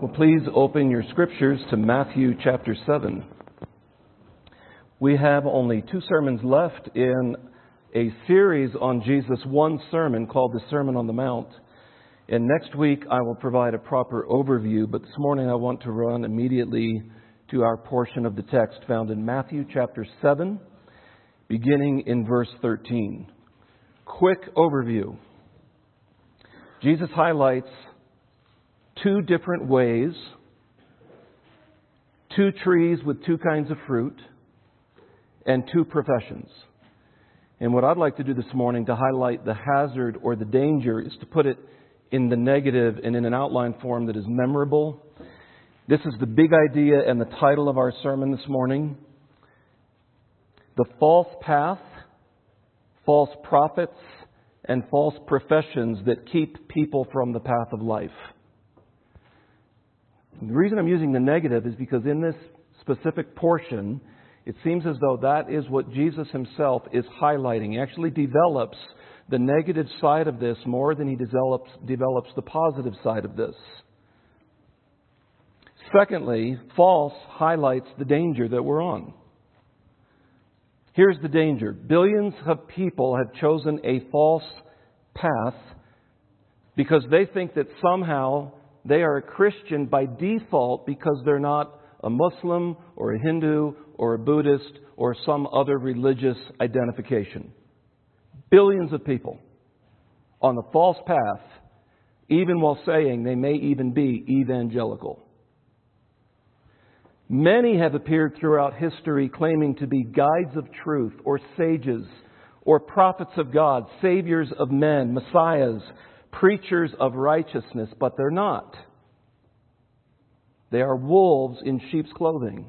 Well, please open your scriptures to Matthew chapter 7. We have only two sermons left in a series on Jesus' one sermon called the Sermon on the Mount. And next week I will provide a proper overview, but this morning I want to run immediately to our portion of the text found in Matthew chapter 7, beginning in verse 13. Quick overview. Jesus highlights two different ways, two trees with two kinds of fruit, and two professions. And what I'd like to do this morning to highlight the hazard or the danger is to put it in the negative and in an outline form that is memorable. This is the big idea and the title of our sermon this morning. The false path, false prophets, and false professions that keep people from the path of life. The reason I'm using the negative is because in this specific portion, it seems as though that is what Jesus himself is highlighting. He actually develops the negative side of this more than he develops, develops the positive side of this. Secondly, false highlights the danger that we're on. Here's the danger billions of people have chosen a false path because they think that somehow they are a Christian by default because they're not a Muslim or a Hindu or a Buddhist or some other religious identification. Billions of people on the false path, even while saying they may even be evangelical. Many have appeared throughout history claiming to be guides of truth or sages or prophets of God, saviors of men, messiahs, preachers of righteousness, but they're not. They are wolves in sheep's clothing.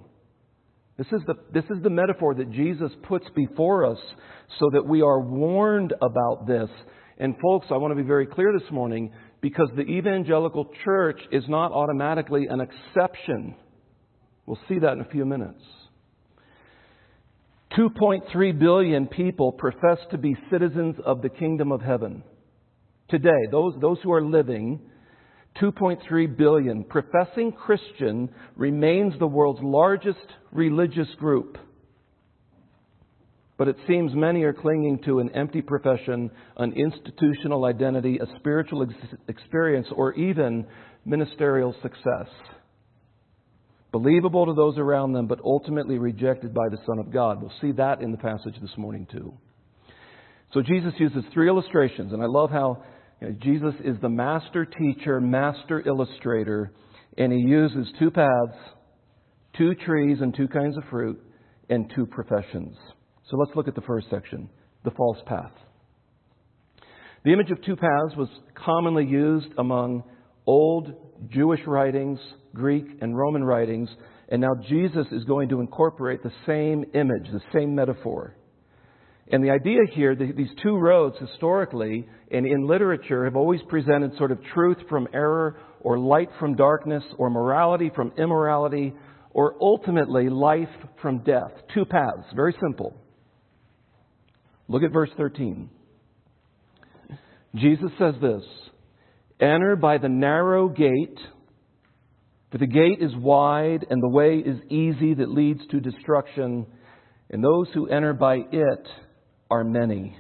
This is, the, this is the metaphor that Jesus puts before us so that we are warned about this. And, folks, I want to be very clear this morning because the evangelical church is not automatically an exception. We'll see that in a few minutes. 2.3 billion people profess to be citizens of the kingdom of heaven. Today, those, those who are living, 2.3 billion. Professing Christian remains the world's largest religious group. But it seems many are clinging to an empty profession, an institutional identity, a spiritual ex- experience, or even ministerial success. Believable to those around them, but ultimately rejected by the Son of God. We'll see that in the passage this morning, too. So Jesus uses three illustrations, and I love how you know, Jesus is the master teacher, master illustrator, and he uses two paths, two trees and two kinds of fruit, and two professions. So let's look at the first section the false path. The image of two paths was commonly used among old Jewish writings, Greek and Roman writings, and now Jesus is going to incorporate the same image, the same metaphor. And the idea here, these two roads historically and in literature have always presented sort of truth from error or light from darkness or morality from immorality or ultimately life from death. Two paths, very simple. Look at verse 13. Jesus says this Enter by the narrow gate, for the gate is wide and the way is easy that leads to destruction, and those who enter by it are many.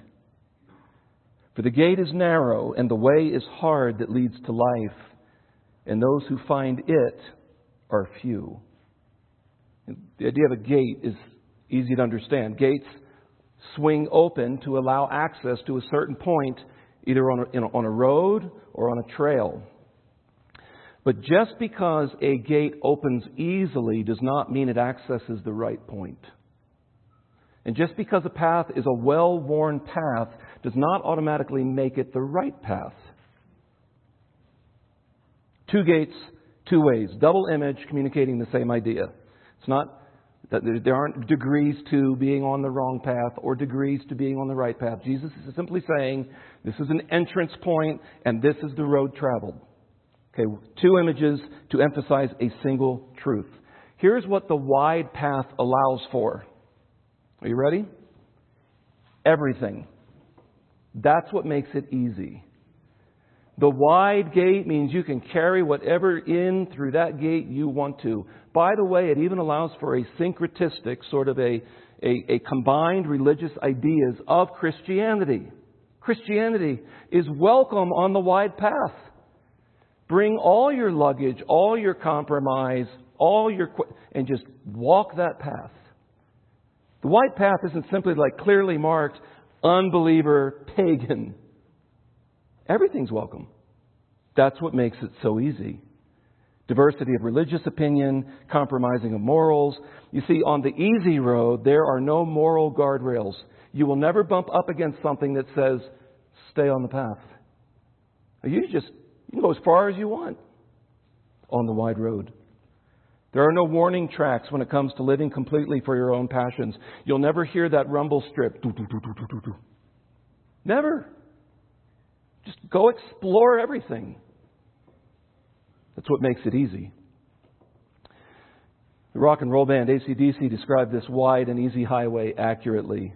For the gate is narrow and the way is hard that leads to life, and those who find it are few. The idea of a gate is easy to understand. Gates swing open to allow access to a certain point, either on a, on a road or on a trail. But just because a gate opens easily does not mean it accesses the right point. And just because a path is a well worn path does not automatically make it the right path. Two gates, two ways. Double image communicating the same idea. It's not that there aren't degrees to being on the wrong path or degrees to being on the right path. Jesus is simply saying this is an entrance point and this is the road traveled. Okay, two images to emphasize a single truth. Here's what the wide path allows for. Are you ready? Everything. That's what makes it easy. The wide gate means you can carry whatever in through that gate you want to. By the way, it even allows for a syncretistic, sort of a, a, a combined religious ideas of Christianity. Christianity is welcome on the wide path. Bring all your luggage, all your compromise, all your, and just walk that path. The white path isn't simply like clearly marked unbeliever, pagan. Everything's welcome. That's what makes it so easy. Diversity of religious opinion, compromising of morals. You see, on the easy road, there are no moral guardrails. You will never bump up against something that says, stay on the path. You just you can go as far as you want on the wide road. There are no warning tracks when it comes to living completely for your own passions. You'll never hear that rumble strip. Never. Just go explore everything. That's what makes it easy. The rock and roll band ACDC described this wide and easy highway accurately.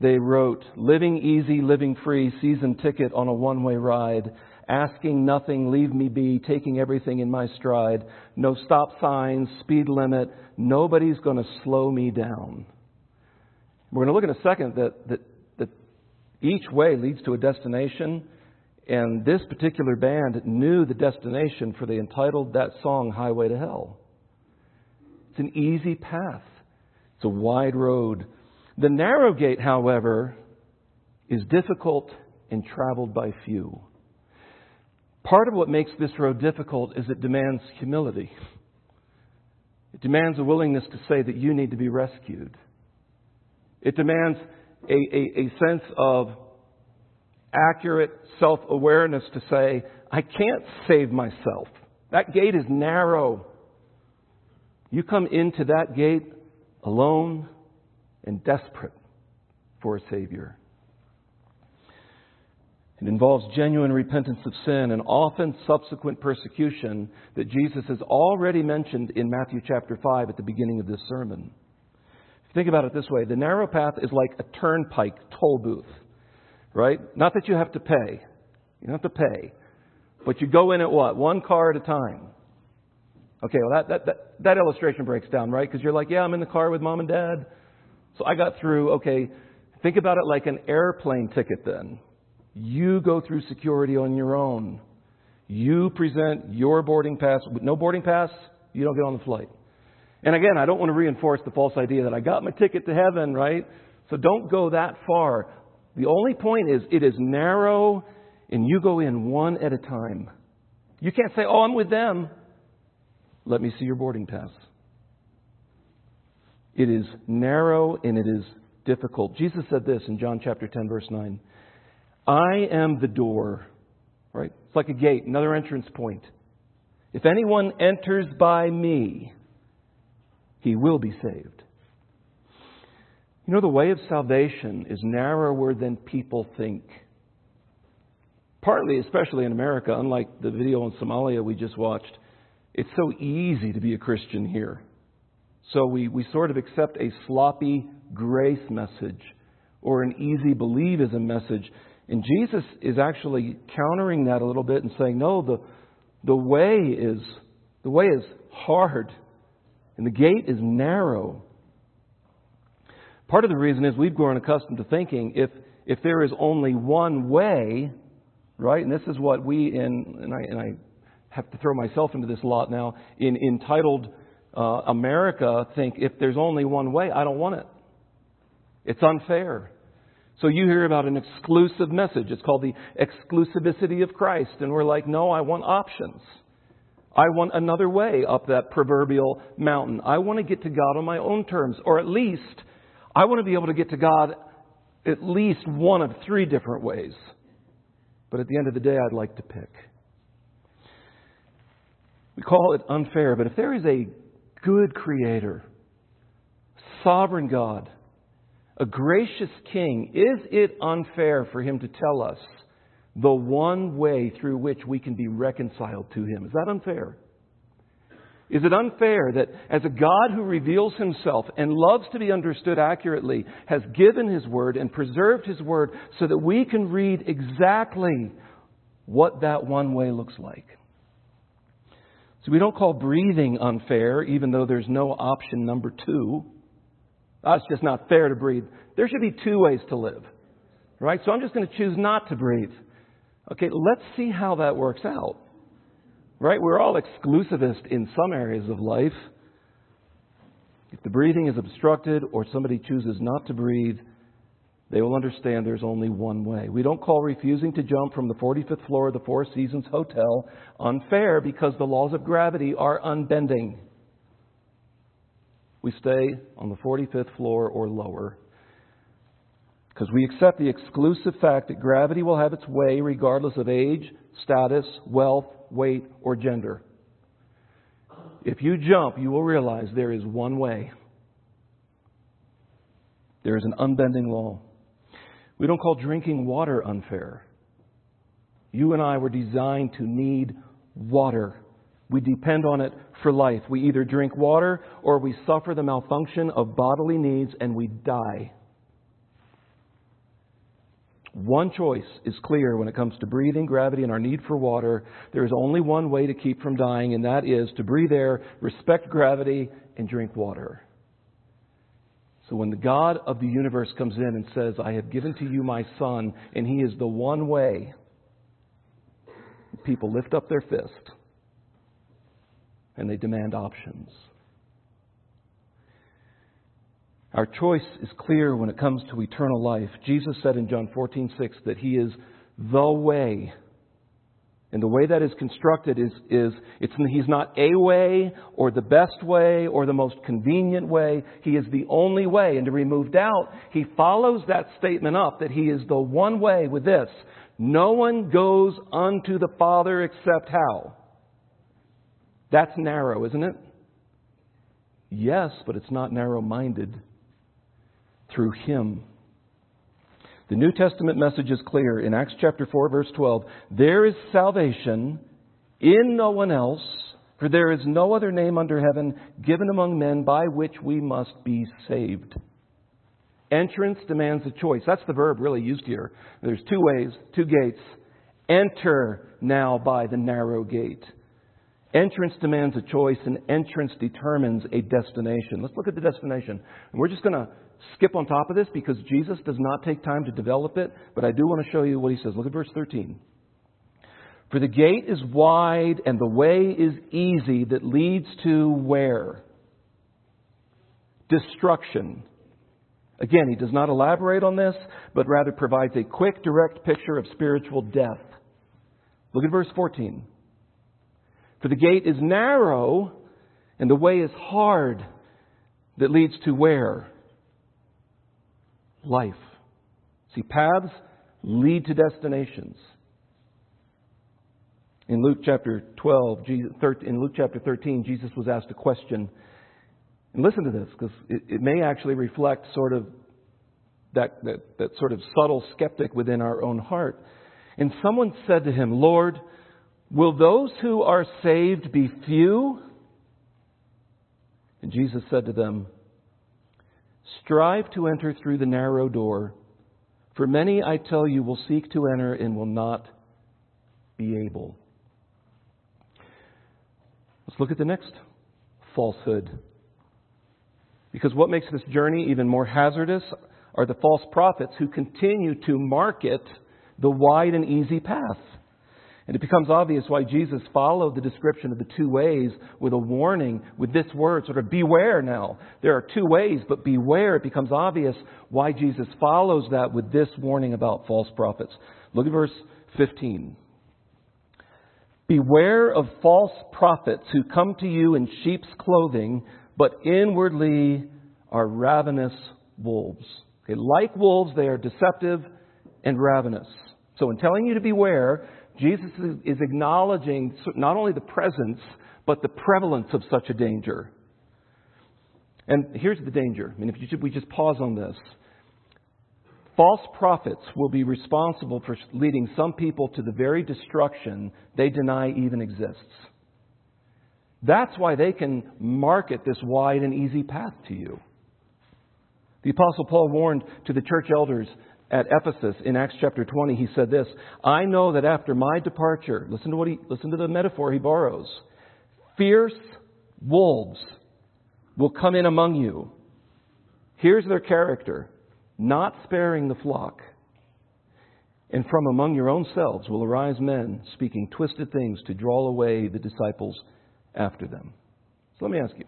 They wrote, Living easy, living free, season ticket on a one way ride. Asking nothing, leave me be, taking everything in my stride. No stop signs, speed limit. Nobody's going to slow me down. We're going to look in a second that, that, that each way leads to a destination. And this particular band knew the destination, for they entitled that song Highway to Hell. It's an easy path, it's a wide road. The narrow gate, however, is difficult and traveled by few. Part of what makes this road difficult is it demands humility. It demands a willingness to say that you need to be rescued. It demands a, a, a sense of accurate self awareness to say, I can't save myself. That gate is narrow. You come into that gate alone and desperate for a Savior. It involves genuine repentance of sin and often subsequent persecution that Jesus has already mentioned in Matthew chapter 5 at the beginning of this sermon. Think about it this way the narrow path is like a turnpike toll booth, right? Not that you have to pay. You don't have to pay. But you go in at what? One car at a time. Okay, well, that, that, that, that illustration breaks down, right? Because you're like, yeah, I'm in the car with mom and dad. So I got through, okay, think about it like an airplane ticket then. You go through security on your own. You present your boarding pass. With no boarding pass, you don't get on the flight. And again, I don't want to reinforce the false idea that I got my ticket to heaven, right? So don't go that far. The only point is it is narrow and you go in one at a time. You can't say, oh, I'm with them. Let me see your boarding pass. It is narrow and it is difficult. Jesus said this in John chapter 10, verse 9. I am the door. Right? It's like a gate, another entrance point. If anyone enters by me, he will be saved. You know, the way of salvation is narrower than people think. Partly, especially in America, unlike the video in Somalia we just watched, it's so easy to be a Christian here. So we, we sort of accept a sloppy grace message or an easy believism message and Jesus is actually countering that a little bit and saying, no, the, the way is the way is hard and the gate is narrow. Part of the reason is we've grown accustomed to thinking if if there is only one way, right? And this is what we in and I and I have to throw myself into this lot now in entitled uh, America think if there's only one way, I don't want it. It's unfair. So you hear about an exclusive message. It's called the exclusivity of Christ. And we're like, no, I want options. I want another way up that proverbial mountain. I want to get to God on my own terms. Or at least, I want to be able to get to God at least one of three different ways. But at the end of the day, I'd like to pick. We call it unfair, but if there is a good creator, sovereign God, a gracious king, is it unfair for him to tell us the one way through which we can be reconciled to him? Is that unfair? Is it unfair that as a God who reveals himself and loves to be understood accurately, has given his word and preserved his word so that we can read exactly what that one way looks like. So we don't call breathing unfair, even though there's no option number two. Oh, it's just not fair to breathe. There should be two ways to live, right? So I'm just going to choose not to breathe. Okay, let's see how that works out. Right? We're all exclusivist in some areas of life. If the breathing is obstructed or somebody chooses not to breathe, they will understand there's only one way. We don't call refusing to jump from the 45th floor of the Four Seasons Hotel unfair because the laws of gravity are unbending. We stay on the 45th floor or lower because we accept the exclusive fact that gravity will have its way regardless of age, status, wealth, weight, or gender. If you jump, you will realize there is one way. There is an unbending law. We don't call drinking water unfair. You and I were designed to need water. We depend on it for life. We either drink water or we suffer the malfunction of bodily needs and we die. One choice is clear when it comes to breathing, gravity, and our need for water. There is only one way to keep from dying, and that is to breathe air, respect gravity, and drink water. So when the God of the universe comes in and says, I have given to you my son, and he is the one way, people lift up their fist and they demand options. Our choice is clear when it comes to eternal life. Jesus said in John 14:6 that he is the way and the way that is constructed is, is it's, he's not a way or the best way or the most convenient way. He is the only way. And to remove doubt, he follows that statement up that he is the one way with this. No one goes unto the Father except how? That's narrow, isn't it? Yes, but it's not narrow minded. Through him. The New Testament message is clear. In Acts chapter 4, verse 12, there is salvation in no one else, for there is no other name under heaven given among men by which we must be saved. Entrance demands a choice. That's the verb really used here. There's two ways, two gates. Enter now by the narrow gate. Entrance demands a choice, and entrance determines a destination. Let's look at the destination. And we're just going to skip on top of this because Jesus does not take time to develop it, but I do want to show you what he says. Look at verse 13. For the gate is wide and the way is easy that leads to where? Destruction. Again, he does not elaborate on this, but rather provides a quick, direct picture of spiritual death. Look at verse 14. For the gate is narrow and the way is hard that leads to where? life. See, paths lead to destinations. In Luke chapter 12, in Luke chapter 13, Jesus was asked a question. And listen to this, because it, it, may actually reflect sort of that, that, that sort of subtle skeptic within our own heart. And someone said to him, Lord, will those who are saved be few? And Jesus said to them, Strive to enter through the narrow door, for many, I tell you, will seek to enter and will not be able. Let's look at the next falsehood. Because what makes this journey even more hazardous are the false prophets who continue to market the wide and easy path. And it becomes obvious why Jesus followed the description of the two ways with a warning with this word, sort of beware now. There are two ways, but beware. It becomes obvious why Jesus follows that with this warning about false prophets. Look at verse 15. Beware of false prophets who come to you in sheep's clothing, but inwardly are ravenous wolves. Okay, like wolves, they are deceptive and ravenous. So, in telling you to beware, Jesus is acknowledging not only the presence, but the prevalence of such a danger. And here's the danger. I mean, if we just pause on this. False prophets will be responsible for leading some people to the very destruction they deny even exists. That's why they can market this wide and easy path to you. The Apostle Paul warned to the church elders at Ephesus in Acts chapter 20, he said this I know that after my departure, listen to, what he, listen to the metaphor he borrows, fierce wolves will come in among you. Here's their character not sparing the flock. And from among your own selves will arise men speaking twisted things to draw away the disciples after them. So let me ask you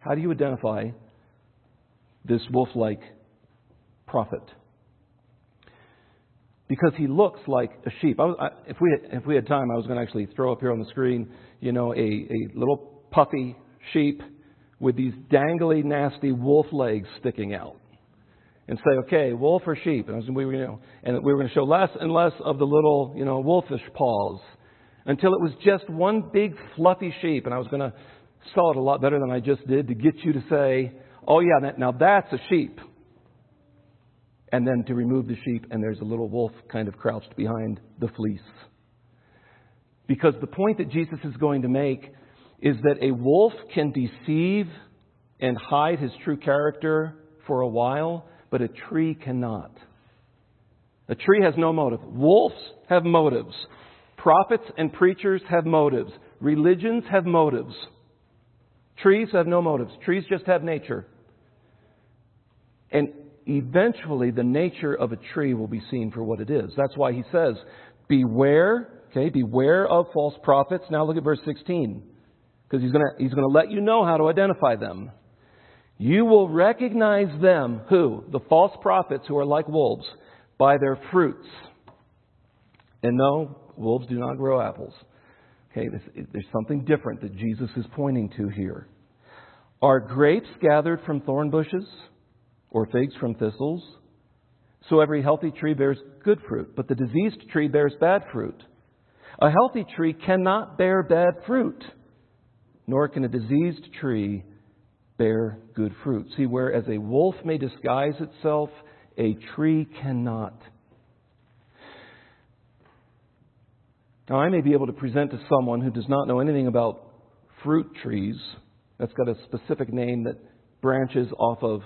how do you identify this wolf like prophet? Because he looks like a sheep. I was, I, if, we had, if we had time, I was going to actually throw up here on the screen, you know, a, a little puffy sheep with these dangly, nasty wolf legs sticking out and say, okay, wolf or sheep? And we were, you know, and we were going to show less and less of the little, you know, wolfish paws until it was just one big fluffy sheep. And I was going to sell it a lot better than I just did to get you to say, oh yeah, now that's a sheep. And then to remove the sheep, and there's a little wolf kind of crouched behind the fleece. Because the point that Jesus is going to make is that a wolf can deceive and hide his true character for a while, but a tree cannot. A tree has no motive. Wolves have motives. Prophets and preachers have motives. Religions have motives. Trees have no motives. Trees just have nature. And eventually, the nature of a tree will be seen for what it is. That's why he says, Beware, okay, beware of false prophets. Now look at verse 16, because he's going he's to let you know how to identify them. You will recognize them, who? The false prophets who are like wolves, by their fruits. And no, wolves do not grow apples. Okay, there's something different that Jesus is pointing to here. Are grapes gathered from thorn bushes or figs from thistles? So every healthy tree bears good fruit, but the diseased tree bears bad fruit. A healthy tree cannot bear bad fruit, nor can a diseased tree bear good fruit. See, whereas a wolf may disguise itself, a tree cannot. Now, I may be able to present to someone who does not know anything about fruit trees, that's got a specific name that branches off of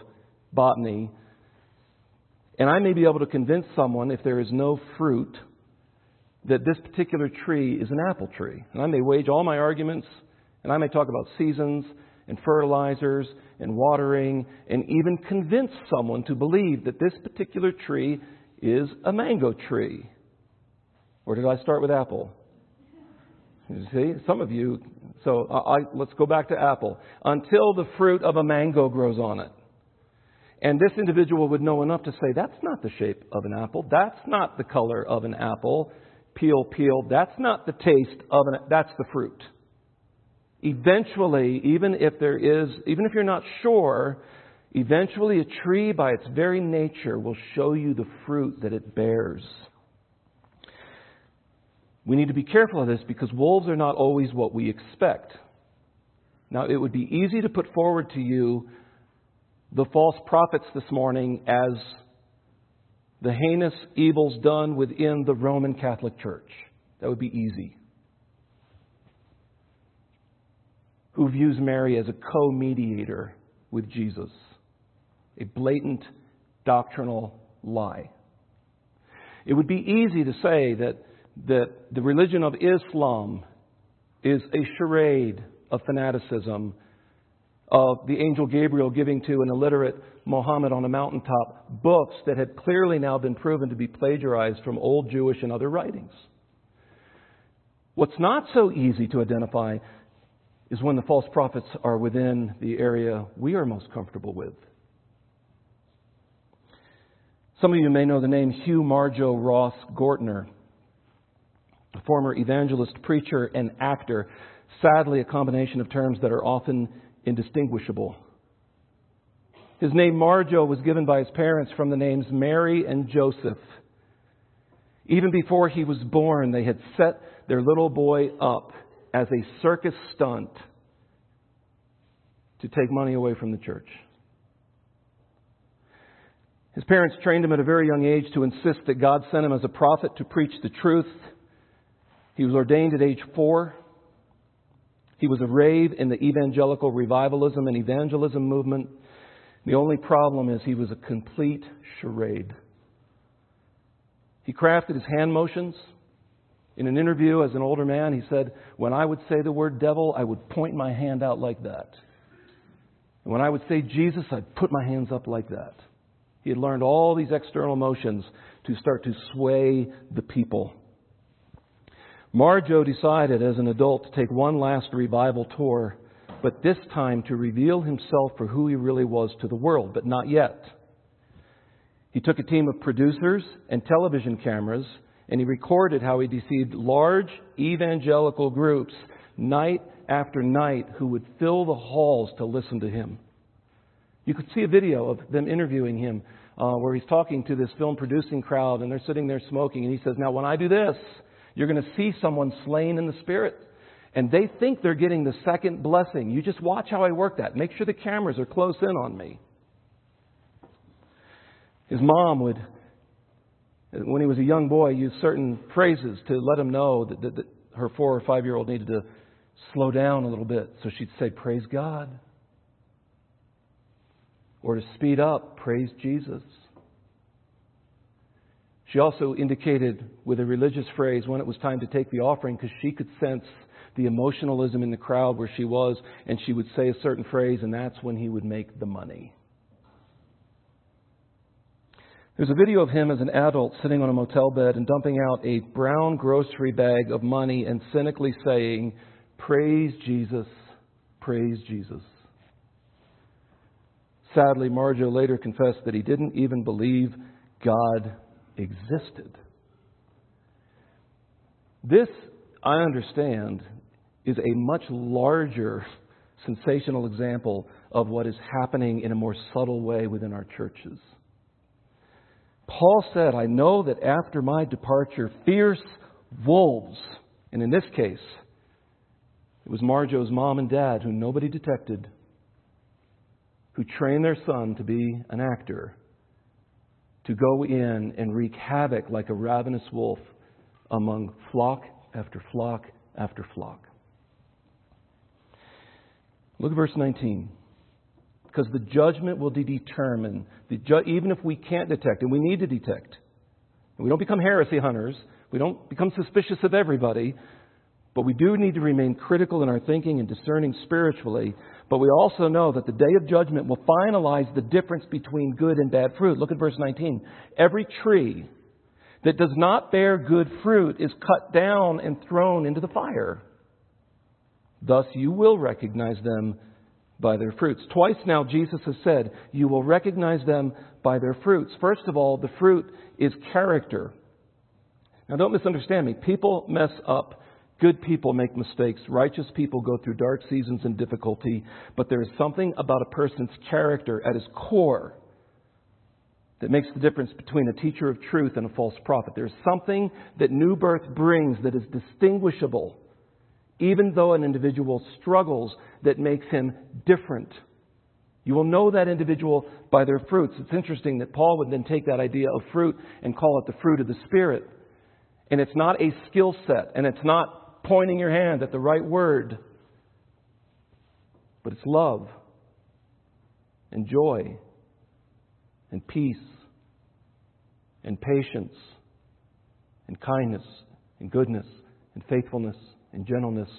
botany, and I may be able to convince someone, if there is no fruit, that this particular tree is an apple tree. And I may wage all my arguments, and I may talk about seasons and fertilizers and watering and even convince someone to believe that this particular tree is a mango tree. Or did I start with apple? You see, some of you. So I, let's go back to apple. Until the fruit of a mango grows on it. And this individual would know enough to say, that's not the shape of an apple. That's not the color of an apple. Peel, peel. That's not the taste of an, that's the fruit eventually, even if there is, even if you're not sure, eventually a tree by its very nature will show you the fruit that it bears. We need to be careful of this because wolves are not always what we expect. Now, it would be easy to put forward to you the false prophets this morning as the heinous evils done within the Roman Catholic Church. That would be easy. who views Mary as a co mediator with Jesus. A blatant doctrinal lie. It would be easy to say that, that the religion of Islam is a charade of fanaticism, of the angel Gabriel giving to an illiterate Mohammed on a mountaintop books that had clearly now been proven to be plagiarized from old Jewish and other writings. What's not so easy to identify is when the false prophets are within the area we are most comfortable with. Some of you may know the name Hugh Marjoe Ross Gortner, a former evangelist, preacher, and actor. Sadly, a combination of terms that are often indistinguishable. His name Marjoe was given by his parents from the names Mary and Joseph. Even before he was born, they had set their little boy up as a circus stunt to take money away from the church. His parents trained him at a very young age to insist that God sent him as a prophet to preach the truth. He was ordained at age four. He was a rave in the evangelical revivalism and evangelism movement. The only problem is he was a complete charade. He crafted his hand motions. In an interview as an older man, he said, When I would say the word devil, I would point my hand out like that. And when I would say Jesus, I'd put my hands up like that. He had learned all these external motions to start to sway the people. Marjoe decided as an adult to take one last revival tour, but this time to reveal himself for who he really was to the world, but not yet. He took a team of producers and television cameras and he recorded how he deceived large evangelical groups night after night who would fill the halls to listen to him. You could see a video of them interviewing him uh, where he's talking to this film producing crowd and they're sitting there smoking and he says, Now, when I do this, you're going to see someone slain in the spirit. And they think they're getting the second blessing. You just watch how I work that. Make sure the cameras are close in on me. His mom would, when he was a young boy, use certain phrases to let him know that, that, that her four or five year old needed to slow down a little bit. So she'd say, Praise God. Or to speed up, Praise Jesus. She also indicated with a religious phrase when it was time to take the offering because she could sense the emotionalism in the crowd where she was, and she would say a certain phrase, and that's when he would make the money. There's a video of him as an adult sitting on a motel bed and dumping out a brown grocery bag of money and cynically saying, Praise Jesus, praise Jesus. Sadly, Marjoe later confessed that he didn't even believe God existed. This, I understand, is a much larger sensational example of what is happening in a more subtle way within our churches. Paul said, I know that after my departure, fierce wolves, and in this case, it was Marjoe's mom and dad who nobody detected, who trained their son to be an actor, to go in and wreak havoc like a ravenous wolf among flock after flock after flock. Look at verse 19. Because the judgment will determine, the ju- even if we can't detect, and we need to detect. We don't become heresy hunters. We don't become suspicious of everybody. But we do need to remain critical in our thinking and discerning spiritually. But we also know that the day of judgment will finalize the difference between good and bad fruit. Look at verse 19. Every tree that does not bear good fruit is cut down and thrown into the fire. Thus you will recognize them by their fruits. Twice now Jesus has said, You will recognize them by their fruits. First of all, the fruit is character. Now don't misunderstand me. People mess up Good people make mistakes. Righteous people go through dark seasons and difficulty. But there is something about a person's character at his core that makes the difference between a teacher of truth and a false prophet. There's something that new birth brings that is distinguishable, even though an individual struggles, that makes him different. You will know that individual by their fruits. It's interesting that Paul would then take that idea of fruit and call it the fruit of the Spirit. And it's not a skill set, and it's not pointing your hand at the right word, but it's love and joy and peace and patience and kindness and goodness and faithfulness and gentleness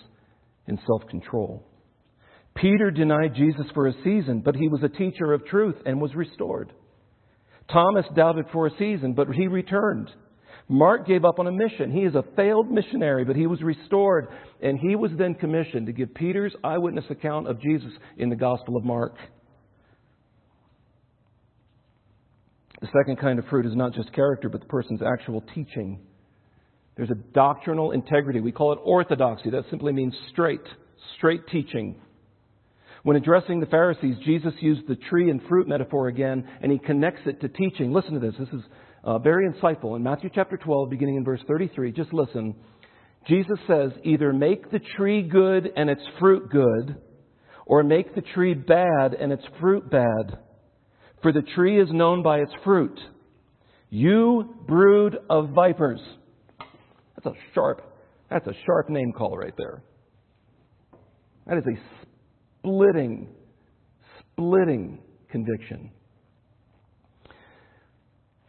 and self control. Peter denied Jesus for a season, but he was a teacher of truth and was restored. Thomas doubted for a season, but he returned. Mark gave up on a mission. He is a failed missionary, but he was restored, and he was then commissioned to give Peter's eyewitness account of Jesus in the Gospel of Mark. The second kind of fruit is not just character, but the person's actual teaching. There's a doctrinal integrity. We call it orthodoxy. That simply means straight, straight teaching. When addressing the Pharisees, Jesus used the tree and fruit metaphor again, and he connects it to teaching. Listen to this. This is uh, very insightful. In Matthew chapter 12, beginning in verse 33, just listen. Jesus says, either make the tree good and its fruit good, or make the tree bad and its fruit bad. For the tree is known by its fruit. You brood of vipers. That's a sharp, that's a sharp name call right there. That is a splitting, splitting conviction.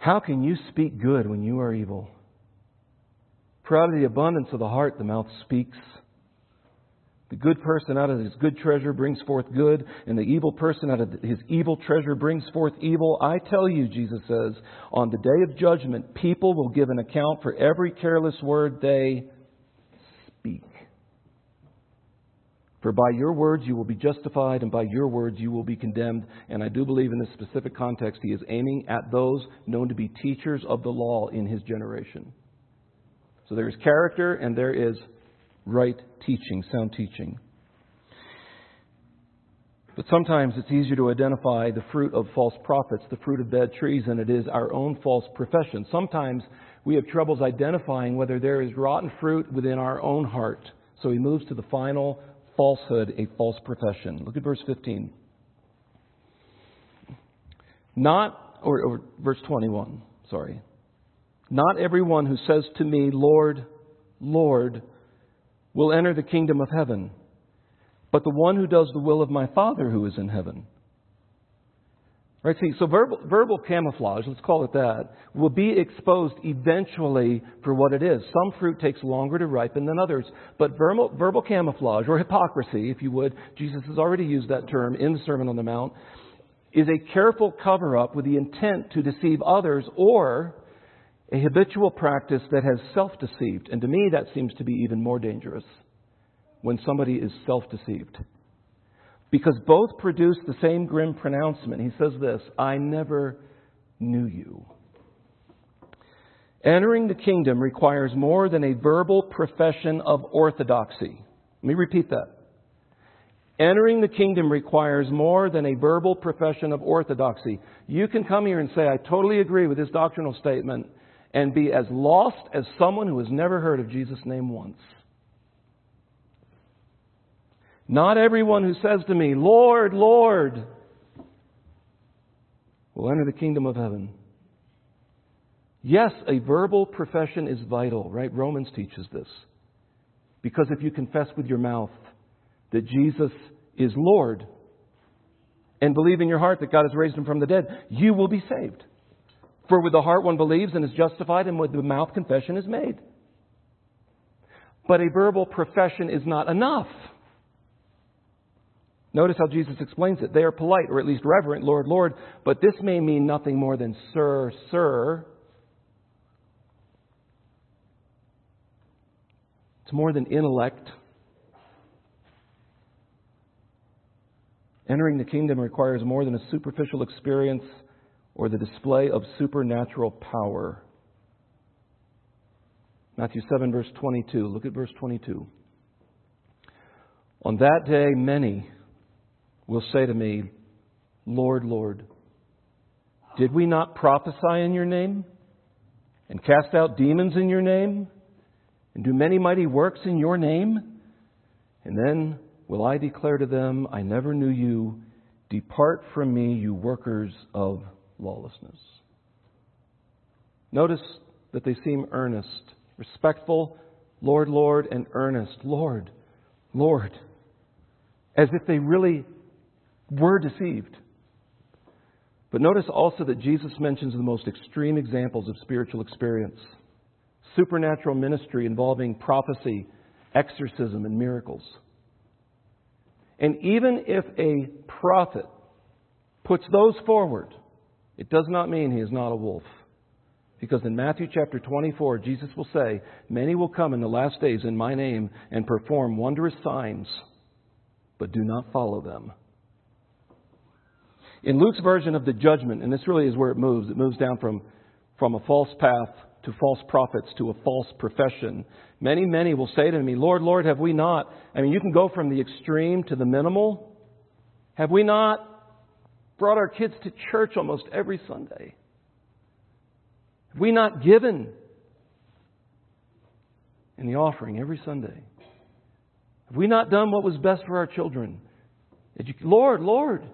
How can you speak good when you are evil? For out of the abundance of the heart the mouth speaks. The good person out of his good treasure brings forth good, and the evil person out of his evil treasure brings forth evil. I tell you, Jesus says, on the day of judgment, people will give an account for every careless word they speak. For by your words you will be justified, and by your words you will be condemned. And I do believe in this specific context, he is aiming at those known to be teachers of the law in his generation. So there is character and there is right teaching, sound teaching. But sometimes it's easier to identify the fruit of false prophets, the fruit of bad trees, than it is our own false profession. Sometimes we have troubles identifying whether there is rotten fruit within our own heart. So he moves to the final falsehood, a false profession. Look at verse 15. Not, or, or verse 21, sorry. Not everyone who says to me, Lord, Lord, will enter the kingdom of heaven, but the one who does the will of my Father who is in heaven. Right? See, so verbal, verbal camouflage, let's call it that, will be exposed eventually for what it is. Some fruit takes longer to ripen than others, but verbal, verbal camouflage, or hypocrisy, if you would, Jesus has already used that term in the Sermon on the Mount, is a careful cover up with the intent to deceive others or a habitual practice that has self deceived. And to me, that seems to be even more dangerous when somebody is self deceived. Because both produce the same grim pronouncement. He says this I never knew you. Entering the kingdom requires more than a verbal profession of orthodoxy. Let me repeat that. Entering the kingdom requires more than a verbal profession of orthodoxy. You can come here and say, I totally agree with this doctrinal statement, and be as lost as someone who has never heard of Jesus' name once. Not everyone who says to me, Lord, Lord, will enter the kingdom of heaven. Yes, a verbal profession is vital, right? Romans teaches this. Because if you confess with your mouth that Jesus is Lord and believe in your heart that God has raised him from the dead, you will be saved. For with the heart one believes and is justified, and with the mouth confession is made. But a verbal profession is not enough. Notice how Jesus explains it. They are polite, or at least reverent, Lord, Lord, but this may mean nothing more than Sir, Sir. It's more than intellect. Entering the kingdom requires more than a superficial experience or the display of supernatural power. Matthew 7, verse 22. Look at verse 22. On that day, many will say to me, Lord, Lord, did we not prophesy in your name? And cast out demons in your name? And do many mighty works in your name? And then will I declare to them, I never knew you. Depart from me, you workers of lawlessness. Notice that they seem earnest, respectful, Lord, Lord, and earnest, Lord, Lord, as if they really were deceived. But notice also that Jesus mentions the most extreme examples of spiritual experience supernatural ministry involving prophecy, exorcism, and miracles. And even if a prophet puts those forward, it does not mean he is not a wolf. Because in Matthew chapter 24, Jesus will say, Many will come in the last days in my name and perform wondrous signs, but do not follow them. In Luke's version of the judgment, and this really is where it moves, it moves down from, from a false path to false prophets to a false profession. Many, many will say to me, Lord, Lord, have we not? I mean, you can go from the extreme to the minimal. Have we not brought our kids to church almost every Sunday? Have we not given in the offering every Sunday? Have we not done what was best for our children? Lord, Lord.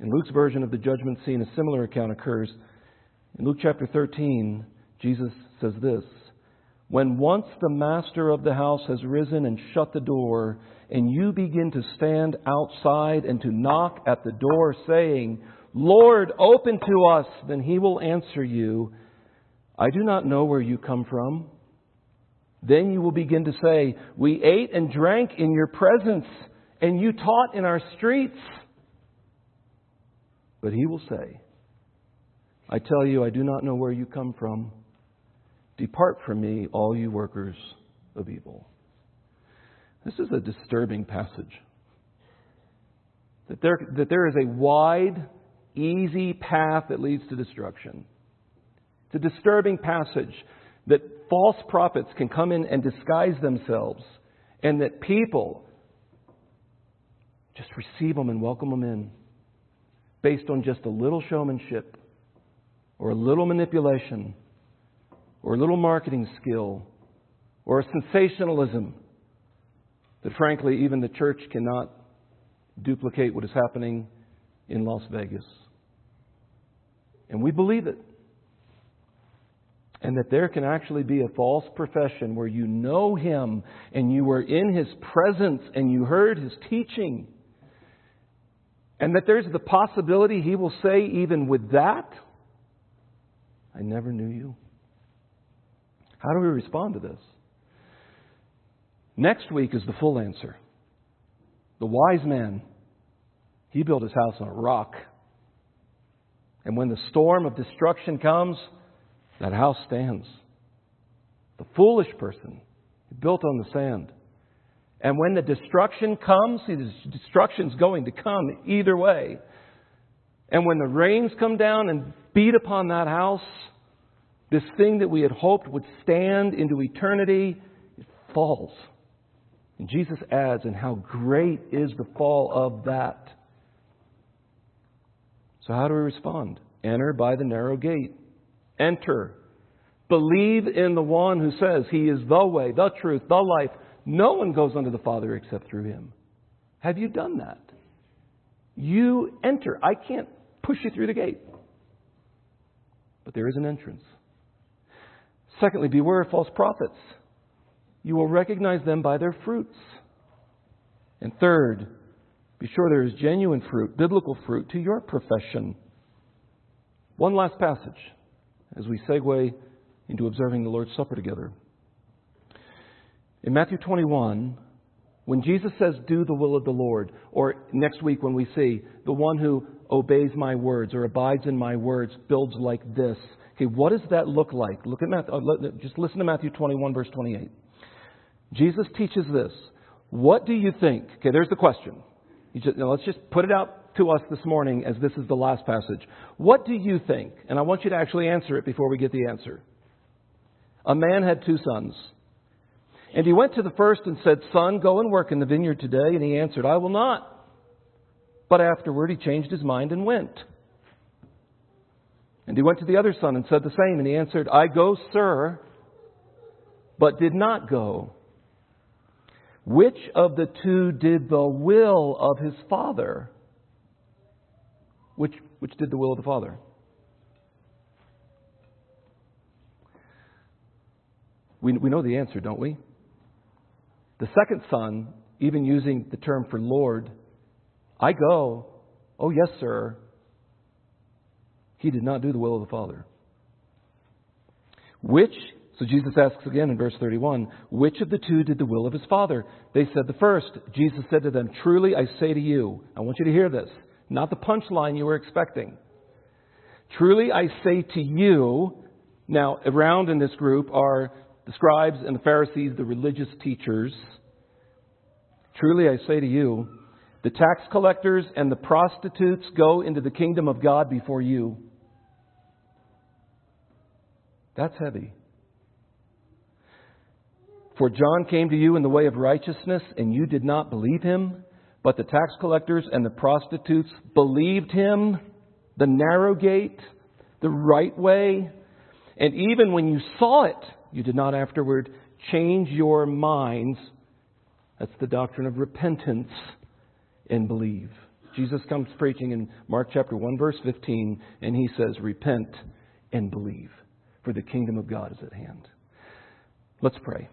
In Luke's version of the judgment scene, a similar account occurs. In Luke chapter 13, Jesus says this When once the master of the house has risen and shut the door, and you begin to stand outside and to knock at the door, saying, Lord, open to us, then he will answer you, I do not know where you come from. Then you will begin to say, We ate and drank in your presence, and you taught in our streets. But he will say, I tell you, I do not know where you come from. Depart from me, all you workers of evil. This is a disturbing passage. That there, that there is a wide, easy path that leads to destruction. It's a disturbing passage that false prophets can come in and disguise themselves, and that people just receive them and welcome them in based on just a little showmanship or a little manipulation or a little marketing skill or a sensationalism that, frankly, even the church cannot duplicate what is happening in Las Vegas. And we believe it. And that there can actually be a false profession where you know Him and you were in His presence and you heard His teaching. And that there's the possibility He will say, even with that, I never knew you. How do we respond to this? Next week is the full answer. The wise man, he built his house on a rock. And when the storm of destruction comes, that house stands. The foolish person, built on the sand. And when the destruction comes, see, the destruction's going to come either way. And when the rains come down and beat upon that house, this thing that we had hoped would stand into eternity, it falls. And Jesus adds, and how great is the fall of that. So, how do we respond? Enter by the narrow gate. Enter. Believe in the one who says he is the way, the truth, the life. No one goes unto the Father except through him. Have you done that? You enter. I can't push you through the gate. But there is an entrance. Secondly, beware of false prophets. You will recognize them by their fruits. And third, be sure there is genuine fruit, biblical fruit to your profession. One last passage as we segue into observing the Lord's Supper together. In Matthew 21, when Jesus says, Do the will of the Lord, or next week when we see, the one who obeys my words or abides in my words builds like this. Okay, what does that look like? Look at Matthew, uh, just listen to Matthew 21, verse 28. Jesus teaches this. What do you think? Okay, there's the question. Just, let's just put it out to us this morning as this is the last passage. What do you think? And I want you to actually answer it before we get the answer. A man had two sons. And he went to the first and said, Son, go and work in the vineyard today. And he answered, I will not. But afterward he changed his mind and went. And he went to the other son and said the same. And he answered, I go, sir, but did not go. Which of the two did the will of his father? Which, which did the will of the father? We, we know the answer, don't we? The second son, even using the term for Lord, I go. Oh, yes, sir. He did not do the will of the Father. Which, so Jesus asks again in verse 31, which of the two did the will of his Father? They said the first. Jesus said to them, Truly I say to you, I want you to hear this, not the punchline you were expecting. Truly I say to you, now around in this group are the scribes and the Pharisees, the religious teachers. Truly I say to you, the tax collectors and the prostitutes go into the kingdom of God before you. That's heavy. For John came to you in the way of righteousness, and you did not believe him, but the tax collectors and the prostitutes believed him, the narrow gate, the right way. And even when you saw it, you did not afterward change your minds. That's the doctrine of repentance and believe. Jesus comes preaching in Mark chapter 1 verse 15 and he says, repent and believe for the kingdom of God is at hand. Let's pray.